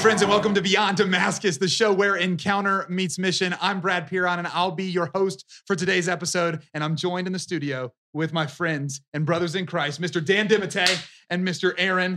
friends, and welcome to Beyond Damascus, the show where encounter meets mission. I'm Brad Piron, and I'll be your host for today's episode. And I'm joined in the studio with my friends and brothers in Christ, Mr. Dan DeMatte and Mr. Aaron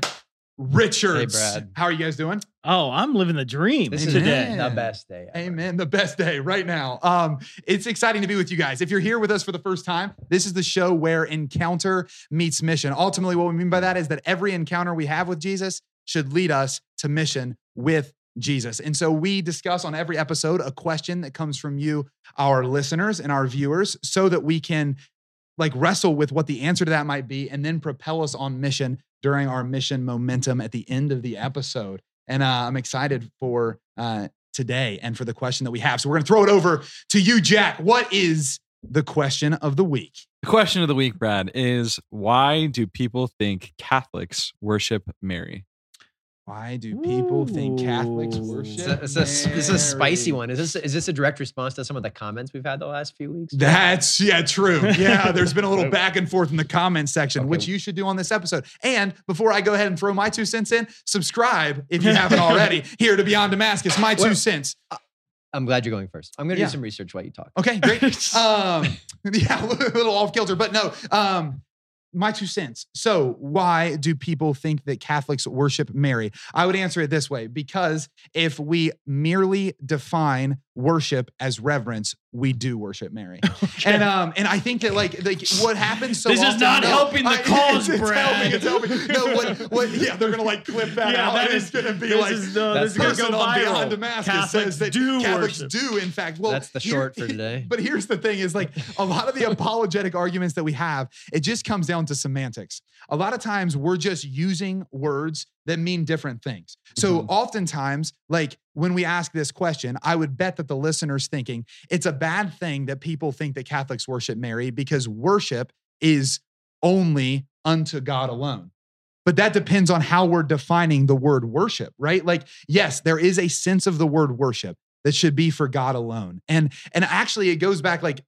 Richards. Hey, Brad. How are you guys doing? Oh, I'm living the dream This is today. Amen. the best day. ever. Amen. The best day right now. Um, it's exciting to be with you guys. If you're here with us for the first time, this is the show where encounter meets mission. Ultimately, what we mean by that is that every encounter we have with Jesus should lead us to mission with Jesus. And so we discuss on every episode a question that comes from you, our listeners and our viewers, so that we can like wrestle with what the answer to that might be and then propel us on mission during our mission momentum at the end of the episode. And uh, I'm excited for uh, today and for the question that we have. So we're going to throw it over to you, Jack. What is the question of the week? The question of the week, Brad, is why do people think Catholics worship Mary? Why do people think Catholics worship? It's a, it's, a, it's a spicy one. Is this is this a direct response to some of the comments we've had the last few weeks? That's yeah, true. Yeah, there's been a little back and forth in the comment section, Okay. which you should do on this episode. And before I go ahead and throw my two cents in, subscribe if you haven't already here to Beyond Damascus. My two Well- cents. I'm glad you're going first. I'm gonna Yeah. do some research while you talk. Okay, great. um, yeah, a little off kilter, but no. Um, my two cents. So, why do people think that Catholics worship Mary? I would answer it this way because if we merely define worship as reverence, we do worship Mary. And um, and I think that like like what happens so This is not no, helping the I- cause, it's, it's Brad. helping, it's helping. No, what what yeah, they're gonna like clip that Yeah, out. that and is- it's gonna be this like is, no, That's this is person gonna go on viral. Beyond Damascus Catholics says that do Catholics worship. do, in fact. Well, That's the here- short for today. But here's the thing: is like a lot of the apologetic arguments that we have, it just comes down to semantics. A lot of times we're just using words that mean different things. So Mhm. oftentimes, like when we ask this question, I would bet that the listener's thinking it's a bad thing that people think that Catholics worship Mary because worship is only unto God alone. But that depends on how we're defining the word worship, right? Like, yes, there is a sense of the word worship that should be for God alone. And and actually it goes back like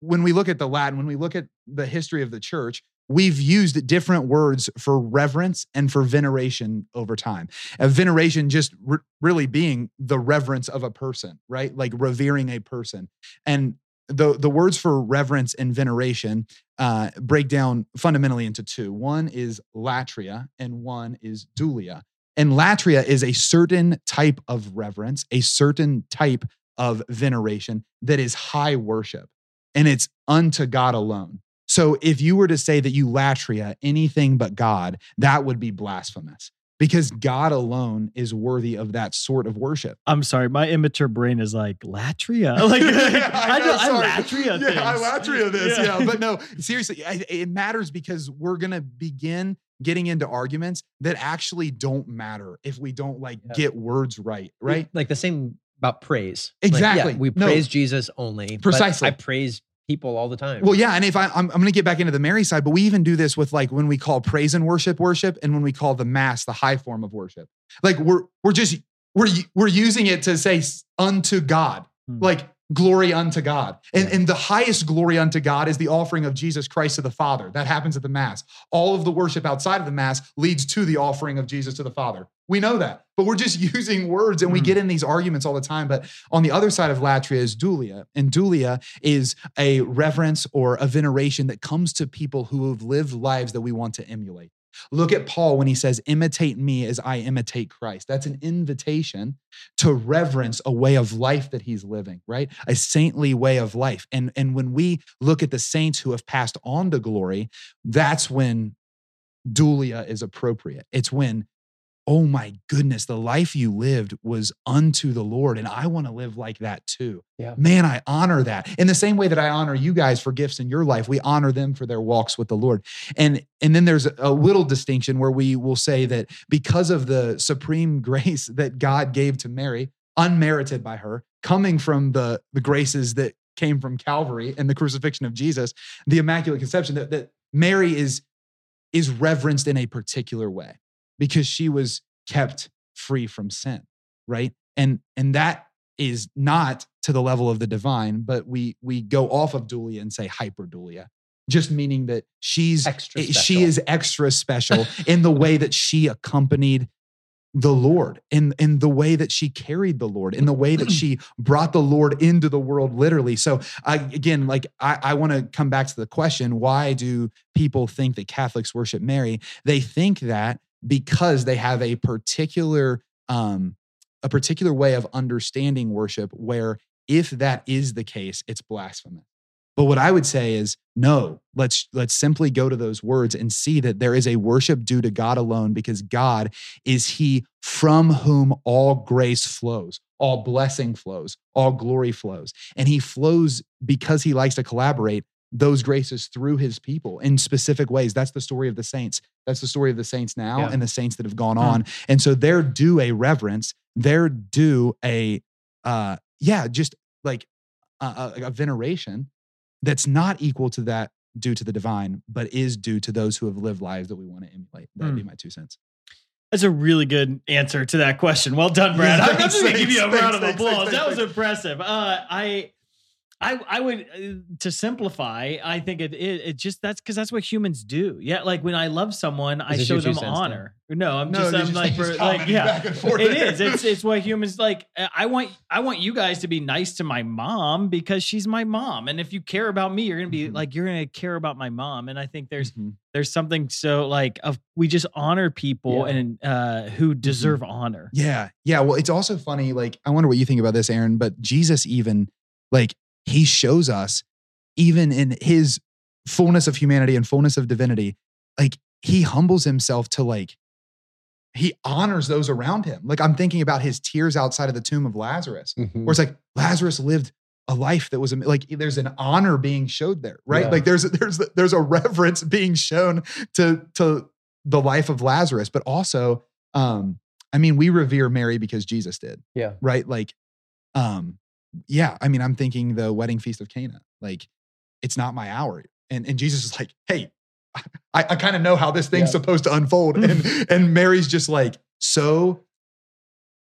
when we look at the Latin, when we look at the history of the church, we've used different words for reverence and for veneration over time. Uh, veneration just re- really being the reverence of a person, right? Like revering a person. And the, the words for reverence and veneration uh, break down fundamentally into two. One is latria and one is dulia. And latria is a certain type of reverence, a certain type of veneration that is high worship, and it's unto God alone. So if you were to say that you latria anything but God, that would be blasphemous because God alone is worthy of that sort of worship. I'm sorry, my immature brain is like latria. Like Yeah, I, know, know, I sorry. latria things. Yeah, I latria this. Yeah. but no, seriously, I, it matters because we're gonna begin getting into arguments that actually don't matter if we don't like Yeah. get words right. Right? Like the same about praise. Like, yeah, Exactly. we No. praise Jesus only. Precisely. I praise people all the time. Well, yeah, and if I, I'm, I'm going to get back into the Mary side, but we even do this with like when we call praise and worship worship, and when we call the mass the high form of worship. Like we're we're just we're we're using it to say unto God, Hmm. like glory unto God, and Yeah. and the highest glory unto God is the offering of Jesus Christ to the Father. That happens at the mass. All of the worship outside of the mass leads to the offering of Jesus to the Father. We know that, but we're just using words, and we get mm. in these arguments all the time. But on the other side of latria is dulia, and dulia is a reverence or a veneration that comes to people who have lived lives that we want to emulate. Look at Paul when he says, Imitate me as I imitate Christ. That's an invitation to reverence a way of life that he's living, right? A saintly way of life. And, and when we look at the saints who have passed on to glory, that's when dulia is appropriate. It's when oh my goodness, the life you lived was unto the Lord. And I want to live like that too. Yeah. Man, I honor that. In the same way that I honor you guys for gifts in your life, we honor them for their walks with the Lord. And and then there's a little distinction where we will say that because of the supreme grace that God gave to Mary, unmerited by her, coming from the, the graces that came from Calvary and the crucifixion of Jesus, the Immaculate Conception, that, that Mary is, is reverenced in a particular way because she was kept free from sin, right? And and that is not to the level of the divine, but we we go off of dulia and say hyperdulia, just meaning that she's Extra eh, she is extra special in the way that she accompanied the Lord, in, in the way that she carried the Lord, in the way that she brought the Lord into the world, literally. So, I, again, like I, I want to come back to the question why do people think that Catholics worship Mary? They think that because they have a particular, um, a particular way of understanding worship where if that is the case, it's blasphemous. But what I would say is no, let's let's simply go to those words and see that there is a worship due to God alone because God is he from whom all grace flows, all blessing flows, all glory flows. And he flows because he likes to collaborate those graces through his people in specific ways. That's the story of the saints. That's the story of the saints now Yeah. and the saints that have gone Hmm. on. And so they're due a reverence, they're due a uh yeah, just like a, a, a veneration that's not equal to that due to the divine, but is due to those who have lived lives that we want to emulate. That'd be my two cents. That's a really good answer to that question. Well done, Brad. Yeah, I'm just gonna give you a thanks, round of thanks, applause. thanks, that was impressive. Uh, I, I, I would uh, to simplify. I think it it, it just that's because that's what humans do. Yeah, like when I love someone, I Is this show them cents, Dan? honor. No, I'm No, just you're I'm just- like just for, like yeah. back and forth It there. is. It's it's what humans like. uh, I want I want you guys to be nice to my mom because she's my mom, and if you care about me, you're gonna be Mhm. like you're gonna care about my mom. And I think there's Mhm. there's something so like of we just honor people Yeah. and uh who deserve honor. Yeah. Yeah. Well, it's also funny. Like, I wonder what you think about this, Aaron, but Jesus, even like, he shows us, even in his fullness of humanity and fullness of divinity, like, he humbles himself to like, he honors those around him. Like, I'm thinking about his tears outside of the tomb of Lazarus, Mhm. where it's like, Lazarus lived a life that was like there's an honor being showed there right Yeah. like there's there's there's a reverence being shown to to the life of lazarus but also um i mean we revere mary because jesus did Yeah. right like um yeah i mean i'm thinking the wedding feast of cana like it's not my hour and and jesus is like hey i, I kind of know how this thing's Yeah. supposed to unfold and and mary's just like so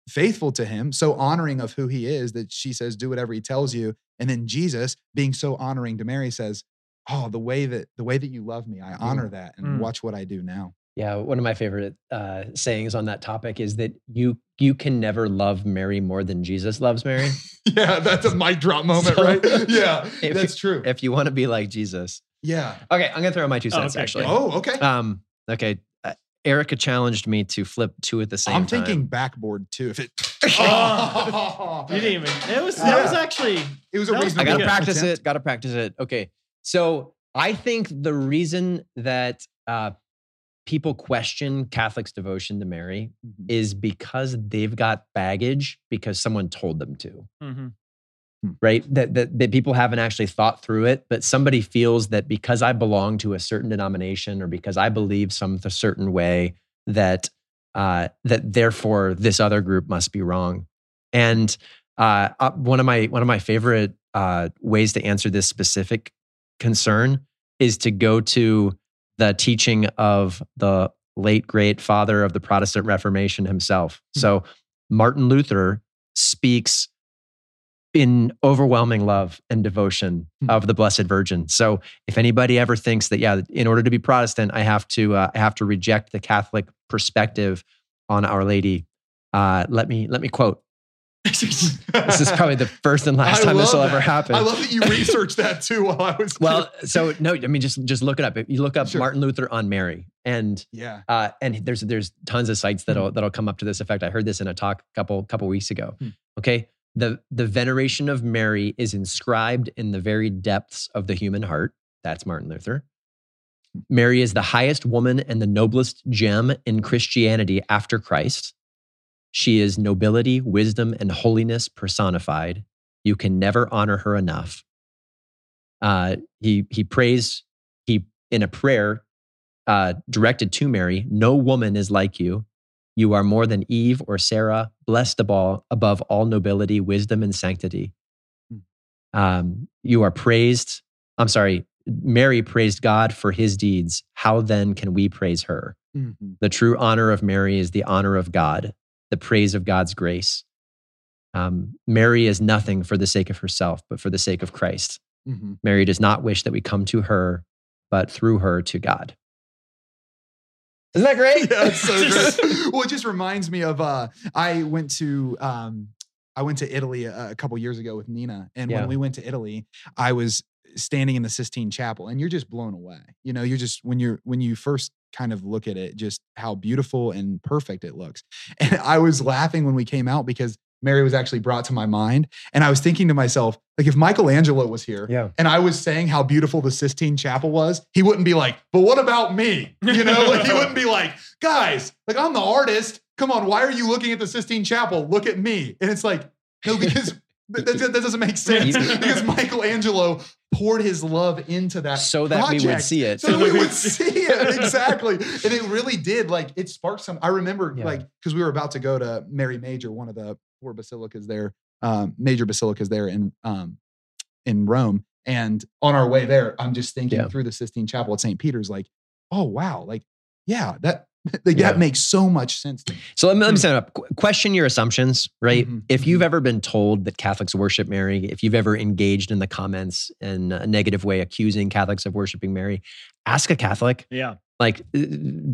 faithful to him so honoring of who he is that she says do whatever he tells you and then jesus being so honoring to mary says oh the way that the way that you love me i honor that and Mm. watch what i do now Yeah, one of my favorite uh, sayings on that topic is that you you can never love Mary more than Jesus loves Mary. yeah that's a mic drop moment So, right yeah if that's true if you want to be like Jesus. yeah Okay, I'm gonna throw in my two cents okay, actually. oh okay Um, okay. Uh, Erica challenged me to flip two at the same time. i'm time. thinking backboard too if it Oh. You didn't even. It was that was actually it was a That was reasonable I gotta good practice attempt. it. Gotta practice it. Okay. So I think the reason that uh, people question Catholics' devotion to Mary Mhm. is because they've got baggage because someone told them to. mhm. right? That, that that people haven't actually thought through it, but somebody feels that because I belong to a certain denomination or because I believe some a certain way that uh, that therefore this other group must be wrong. And uh, uh, one of my one of my favorite uh, ways to answer this specific concern is to go to the teaching of the late great father of the Protestant Reformation himself. Hmm. So Martin Luther speaks in overwhelming love and devotion Hmm. of the Blessed Virgin. So if anybody ever thinks that, yeah, in order to be Protestant, I have to uh, I have to reject the Catholic perspective on Our Lady, uh, let me let me quote. This is probably the first and last I time this will love ever happen. I love that you researched that too while I was well, so no, I mean just just look it up. You look up Sure. Martin Luther on Mary, and yeah uh, and there's there's tons of sites that'll that'll come up to this effect. I heard this in a talk a couple couple weeks ago. Hmm. Okay, the the veneration of Mary is inscribed in the very depths of the human heart. That's Martin Luther. Mary is the highest woman and the noblest gem in Christianity after Christ. She is nobility, wisdom, and holiness personified. You can never honor her enough. Uh, he he prays he in a prayer uh, directed to Mary, No woman is like you. You are more than Eve or Sarah, blessed above all, above all nobility, wisdom, and sanctity. Hmm. Um, you are praised. I'm sorry, Mary praised God for his deeds. How then can we praise her? Mhm. The true honor of Mary is the honor of God, the praise of God's grace. Um, Mary is nothing for the sake of herself, but for the sake of Christ. Mhm. Mary does not wish that we come to her, but through her to God. Isn't that great? yeah, it's so great. Well, it just reminds me of uh I went to um I went to Italy a, a couple years ago with Nina. And Yeah. when we went to Italy, I was standing in the Sistine Chapel and you're just blown away. You know, you're just when you're when you first kind of look at it, just how beautiful and perfect it looks. And I was laughing when we came out because Mary was actually brought to my mind. And I was thinking to myself, like if Michelangelo was here Yeah. and I was saying how beautiful the Sistine Chapel was, he wouldn't be like, but what about me? You know, like he wouldn't be like, guys, like I'm the artist. Come on, why are you looking at the Sistine Chapel? Look at me. And it's like, no, because that, that- that doesn't make sense. Because Michelangelo poured his love into that So that we would see it. So that we would see it exactly, and it really did. Like it sparked some. I remember, Yeah. like, because we were about to go to Mary Major, one of the four basilicas there, um, major basilicas there in um, in Rome, and on our way there, I'm just thinking Yeah. through the Sistine Chapel at St. Peter's, like, oh wow, like, yeah, that like, Yeah. that makes so much sense. So let me, let me set it up. Qu- Question your assumptions, right? Mhm, If you've mhm. ever been told that Catholics worship Mary, if you've ever engaged in the comments in a negative way accusing Catholics of worshiping Mary, ask a Catholic. Yeah. Like, uh,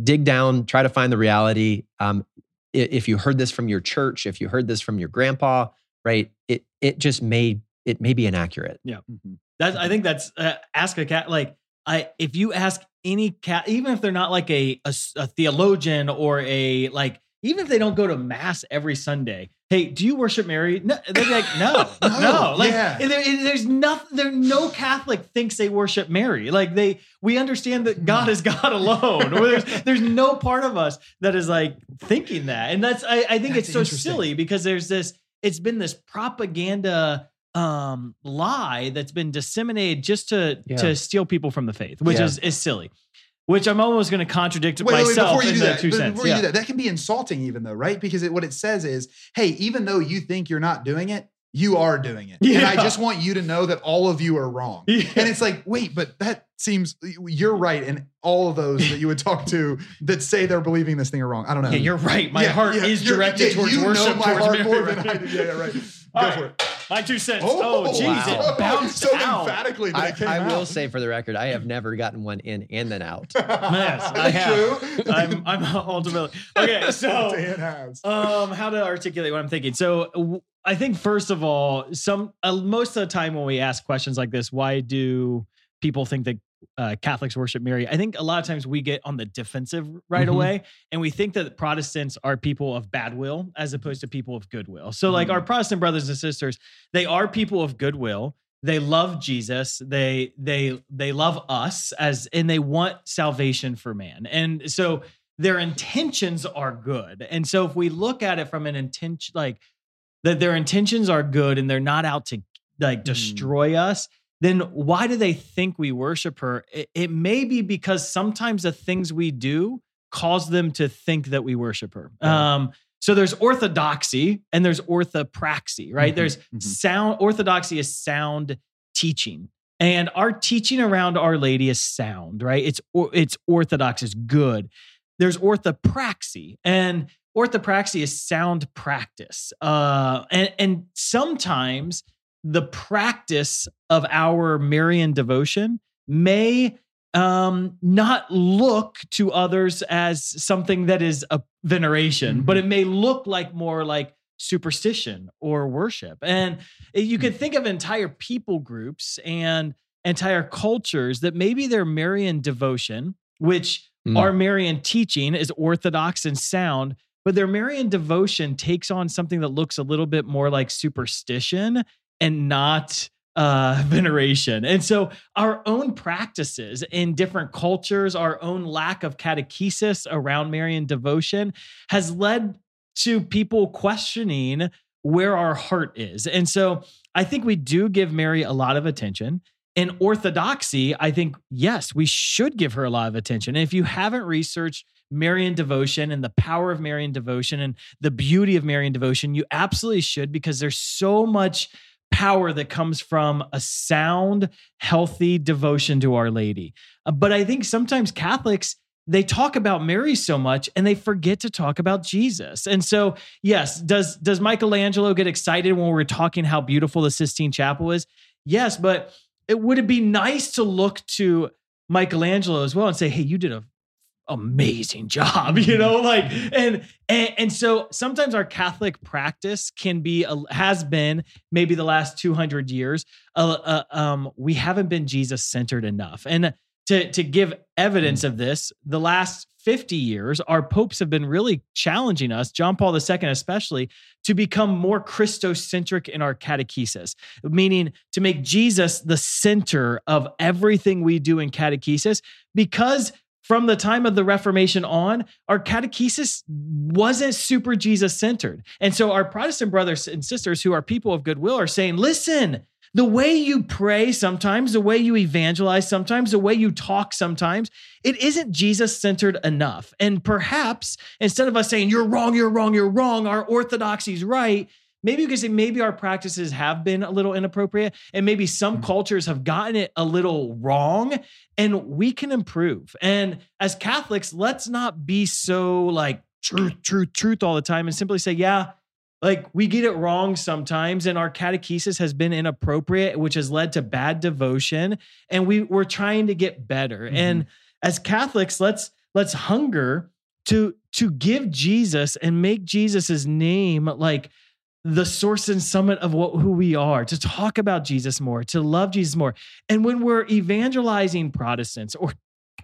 dig down, try to find the reality. Um, if you heard this from your church, if you heard this from your grandpa, right? It it just may it may be inaccurate. Mhm. That's I think that's uh, ask a cat like I if you ask any cat even if they're not like a a theologian or a like even if they don't go to mass every Sunday. Hey, do you worship Mary? No, they're like no, no. No, Like yeah. and there, there's nothing. There no Catholic thinks they worship Mary. Like they we understand that God hmm. is God alone. Or there's there's no part of us that is like thinking that, and that's I, I think That's it's so silly because there's this. It's been this propaganda um lie that's been disseminated just to Yeah. to steal people from the faith which Yeah. is is silly which i'm almost going to contradict Wait, wait, wait, myself before you in do that, two cents before you do that, that can be insulting, even though, right? Because it, what it says is, hey, even though you think you're not doing it, you are doing it, and I just want you to know that all of you are wrong. Yeah. And it's like, wait, but that seems you're right, and all of those that you would talk to that say they're believing this thing are wrong. I don't know. yeah you're right my Yeah, heart yeah, is you're- directed yeah, towards you know worship my towards heart Mary, more than right? I do. Yeah, yeah, right. Go All for it. my two cents oh, jeez wow. it bounced so out emphatically. That I, it came I will say for the record, I have never gotten one in and then out. Yes, I have. True. i'm i'm ultimately okay so Dan has. um how to articulate what i'm thinking so w- i think first of all some uh, most of the time when we ask questions like this why do people think that uh, catholics worship mary. I think a lot of times we get on the defensive right Mhm. away and we think that protestants are people of bad will as opposed to people of goodwill so like our protestant brothers and sisters they are people of goodwill they love jesus. They they they love us as and they want salvation for man. And so their intentions are good. And so if we look at it from an intention like that their intentions are good and they're not out to like Mm. destroy us then why do they think we worship her? It, it may be because sometimes the things we do cause them to think that we worship her. Yeah. um so there's orthodoxy and there's orthopraxy right? Mhm, there's mhm. sound orthodoxy is sound teaching. And our teaching around our lady is sound right? It's it's orthodox is good. There's orthopraxy and orthopraxy is sound practice. Uh and and sometimes the practice of our marian devotion may um not look to others as something that is a veneration Mhm. but it may look like more like superstition or worship and you could think of entire people groups and entire cultures that maybe their marian devotion which Mm. our Marian teaching is orthodox and sound, but their Marian devotion takes on something that looks a little bit more like superstition and not uh veneration. And so our own practices in different cultures, our own lack of catechesis around Marian devotion has led to people questioning where our heart is. And so I think we do give Mary a lot of attention. In orthodoxy, I think, yes, we should give her a lot of attention. And if you haven't researched Marian devotion and the power of Marian devotion and the beauty of Marian devotion, you absolutely should because there's so much power that comes from a sound, healthy devotion to Our Lady. Uh, But I think sometimes Catholics, they talk about Mary so much and they forget to talk about Jesus. And so, yes, does does Michelangelo get excited when we're talking how beautiful the Sistine Chapel is? Yes, but it would it be nice to look to Michelangelo as well and say, "Hey, you did a amazing job you know like and and, and so sometimes our catholic practice can be a, has been maybe the last 200 years uh, uh, um, we haven't been jesus centered enough. And to to give evidence of this the last 50 years our popes have been really challenging us john paul ii especially to become more christocentric in our catechesis meaning to make jesus the center of everything we do in catechesis because from the time of the Reformation on, our catechesis wasn't super Jesus centered. And so our Protestant brothers and sisters who are people of goodwill are saying, listen, the way you pray sometimes, the way you evangelize sometimes, the way you talk sometimes, it isn't Jesus centered enough. And perhaps instead of us saying, you're wrong, you're wrong, you're wrong, our orthodoxy's right, maybe you can say maybe our practices have been a little inappropriate and maybe some mm-hmm. cultures have gotten it a little wrong and we can improve and as catholics let's not be so like truth truth truth all the time and simply say yeah like we get it wrong sometimes and our catechesis has been inappropriate which has led to bad devotion and we we're trying to get better mm-hmm. and as catholics let's let's hunger to to give jesus and make jesus's name like the source and summit of what who we are, to talk about Jesus more, to love Jesus more. And when we're evangelizing Protestants or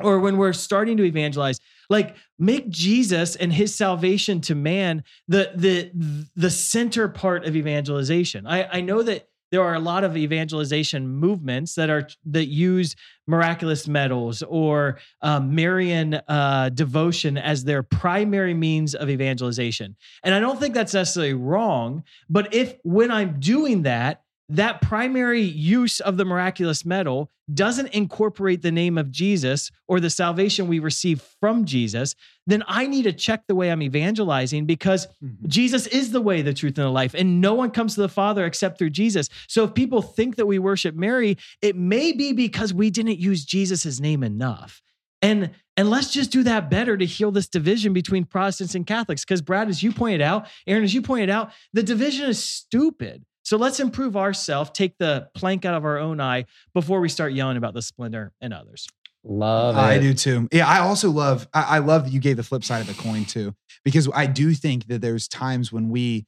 or when we're starting to evangelize, like make Jesus and his salvation to man the the the center part of evangelization. I, I know that there are a lot of evangelization movements that are that use miraculous medals or um, Marian uh, devotion as their primary means of evangelization. And I don't think that's necessarily wrong. But if when I'm doing that, that primary use of the miraculous medal doesn't incorporate the name of Jesus or the salvation we receive from Jesus, then I need to check the way I'm evangelizing because mm-hmm. Jesus is the way, the truth, and the life. And no one comes to the Father except through Jesus. So if people think that we worship Mary, it may be because we didn't use Jesus' name enough. And and let's just do that better to heal this division between Protestants and Catholics. Because Brad, as you pointed out, Aaron, as you pointed out, the division is stupid. So let's improve ourselves, take the plank out of our own eye before we start yelling about the splendor and others. Love it. I do too. Yeah, I also love, I, I love that you gave the flip side of the coin too, because I do think that there's times when we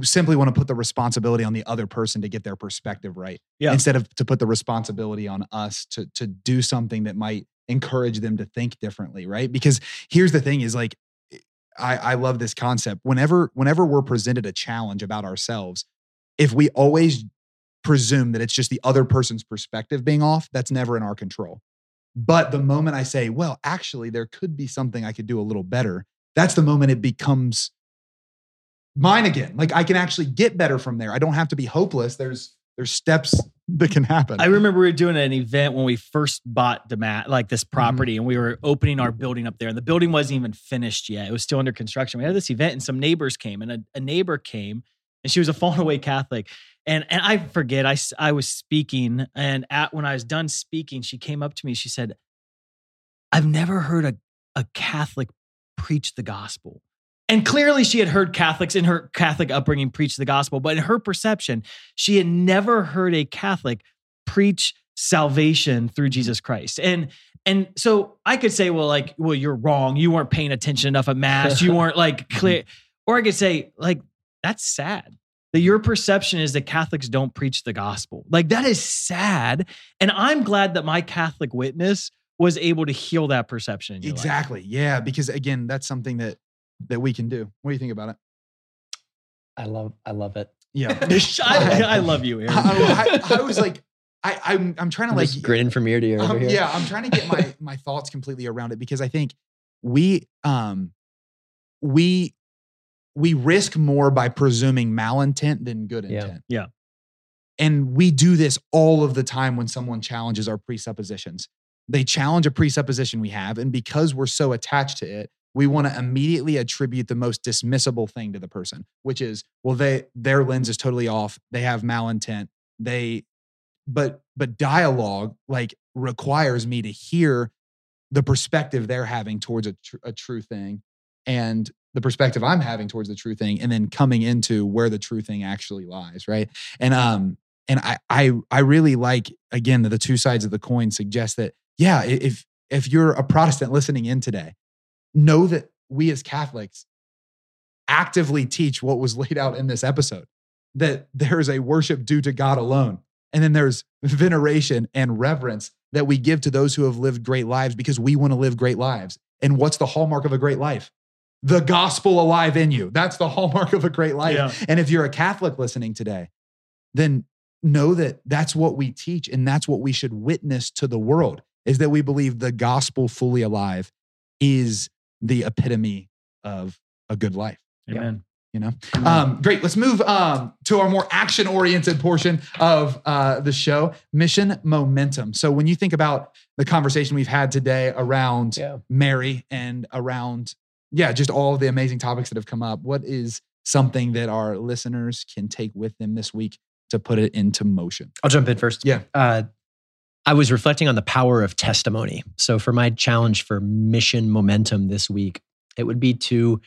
simply want to put the responsibility on the other person to get their perspective right. Yeah. Instead of to put the responsibility on us to to do something that might encourage them to think differently, right? Because here's the thing is like I, I love this concept. Whenever whenever we're presented a challenge about ourselves, if we always presume that it's just the other person's perspective being off, that's never in our control. But the moment I say, well, actually, there could be something I could do a little better, that's the moment it becomes mine again. Like I can actually get better from there. I don't have to be hopeless. There's there's steps that can happen. I remember we were doing an event when we first bought Demat, like this mm-hmm. property, mm-hmm. and we were opening our building up there, and the building wasn't even finished yet. It was still under construction. We had this event, and some neighbors came, and a, a neighbor came, and she was a fallen away Catholic. And and I forget, I, I was speaking, and at when I was done speaking, she came up to me. She said, I've never heard a, a Catholic preach the gospel. And clearly, she had heard Catholics in her Catholic upbringing preach the gospel, but in her perception, she had never heard a Catholic preach salvation through mm-hmm. Jesus Christ. And and so I could say, well, like, well, you're wrong. You weren't paying attention enough at mass. You weren't like mm-hmm. clear. Or I could say, like, that's sad that your perception is that Catholics don't preach the gospel. Like, that is sad. And I'm glad that my Catholic witness was able to heal that perception. exactly. Life. Yeah. Because again, that's something that that we can do. What do you think about it? I love I love it. Yeah, I, I, love you, Aaron. I, I, I was like, I, I'm I'm trying to I'm like grinning from ear to ear. Um, here. Yeah, I'm trying to get my my thoughts completely around it because I think we um we we risk more by presuming malintent than good intent. Yeah. yeah. And we do this all of the time when someone challenges our presuppositions. They challenge a presupposition we have, and because we're so attached to it, we want to immediately attribute the most dismissible thing to the person, which is, well, they their lens is totally off. They have malintent. They, but but dialogue like requires me to hear the perspective they're having towards a, tr- a true thing, and the perspective I'm having towards the true thing, and then coming into where the true thing actually lies, right? And um, and I I I really like again that the two sides of the coin suggest that yeah, if if you're a Protestant listening in today, know that we as Catholics actively teach what was laid out in this episode that there is a worship due to God alone. And then there's veneration and reverence that we give to those who have lived great lives because we want to live great lives. And what's the hallmark of a great life? The gospel alive in you. That's the hallmark of a great life. Yeah. And if you're a Catholic listening today, then know that that's what we teach and that's what we should witness to the world is that we believe the gospel fully alive is the epitome of a good life Amen. you know um, great let's move um, to our more action oriented portion of uh, the show mission momentum so when you think about the conversation we've had today around Yeah. mary and around yeah just all of the amazing topics that have come up what is something that our listeners can take with them this week to put it into motion I'll jump in first. Yeah. Uh, I was reflecting on the power of testimony. So, for my challenge for mission momentum this week, it would be to,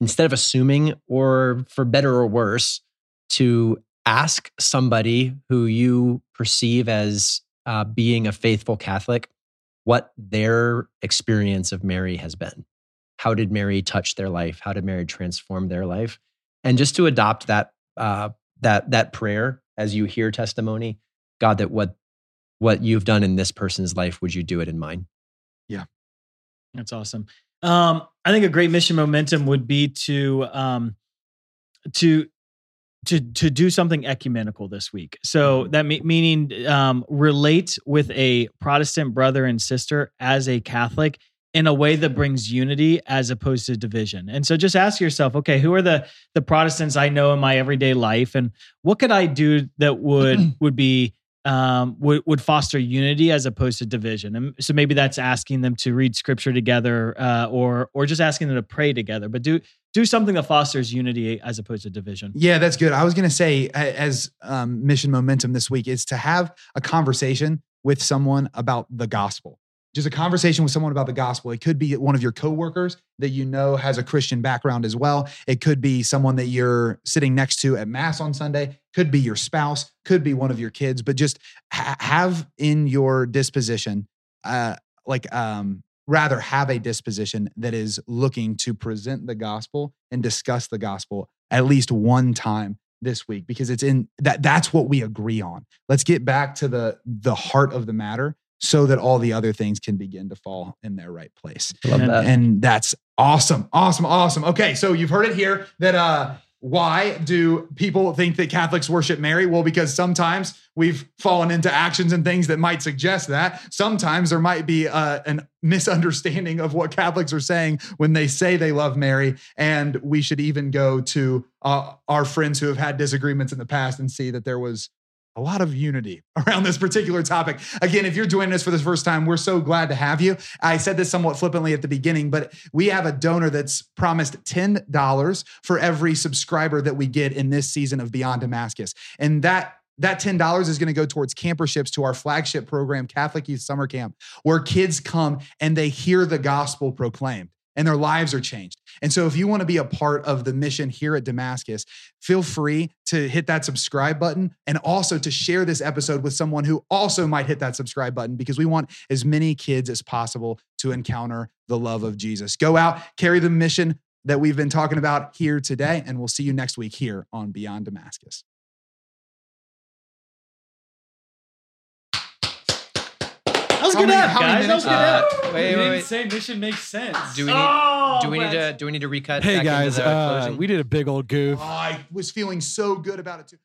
instead of assuming, or for better or worse, to ask somebody who you perceive as uh, being a faithful Catholic what their experience of Mary has been. How did Mary touch their life? How did Mary transform their life? And just to adopt that uh, that that prayer as you hear testimony, God, that what what you've done in this person's life, would you do it in mine? Yeah. That's awesome. Um, I think a great mission momentum would be to um, to to to do something ecumenical this week. So that me- meaning um, relate with a Protestant brother and sister as a Catholic in a way that brings unity as opposed to division. And so just ask yourself, okay, who are the the Protestants I know in my everyday life, and what could I do that would would be um, would would foster unity as opposed to division. And so maybe that's asking them to read scripture together, uh, or or just asking them to pray together. But do do something that fosters unity as opposed to division. Yeah, that's good. I was going to say, as um, mission momentum this week, is to have a conversation with someone about the gospel. Just a conversation with someone about the gospel. It could be one of your coworkers that you know has a Christian background as well. It could be someone that you're sitting next to at mass on Sunday. Could be your spouse. Could be one of your kids. But just ha- have in your disposition, uh, like um, rather have a disposition that is looking to present the gospel and discuss the gospel at least one time this week because it's in that that's what we agree on let's get back to the the heart of the matter so that all the other things can begin to fall in their right place And- that. and that's awesome awesome awesome okay so you've heard it here that uh why do people think that Catholics worship Mary? Well, because sometimes we've fallen into actions and things that might suggest that. Sometimes there might be uh, an misunderstanding of what Catholics are saying when they say they love Mary. And we should even go to uh, our friends who have had disagreements in the past and see that there was a lot of unity around this particular topic. Again, if you're joining us for the first time, we're so glad to have you. I said this somewhat flippantly at the beginning, but we have a donor that's promised $10 for every subscriber that we get in this season of Beyond Damascus. And that that $10 is going to go towards camperships to our flagship program, Catholic Youth Summer Camp, where kids come and they hear the gospel proclaimed and their lives are changed. And so, if you want to be a part of the mission here at Damascus, feel free to hit that subscribe button and also to share this episode with someone who also might hit that subscribe button because we want as many kids as possible to encounter the love of Jesus. Go out, carry the mission that we've been talking about here today, and we'll see you next week here on Beyond Damascus. Good many- app, how many guys. That was good minutes? app. Uh, wait, You wait, didn't wait. say mission makes sense. Do we need? Oh, do we need to? Do we need to recut? Hey back into guys, the uh, we did a big old goof. Oh, I was feeling so good about it too.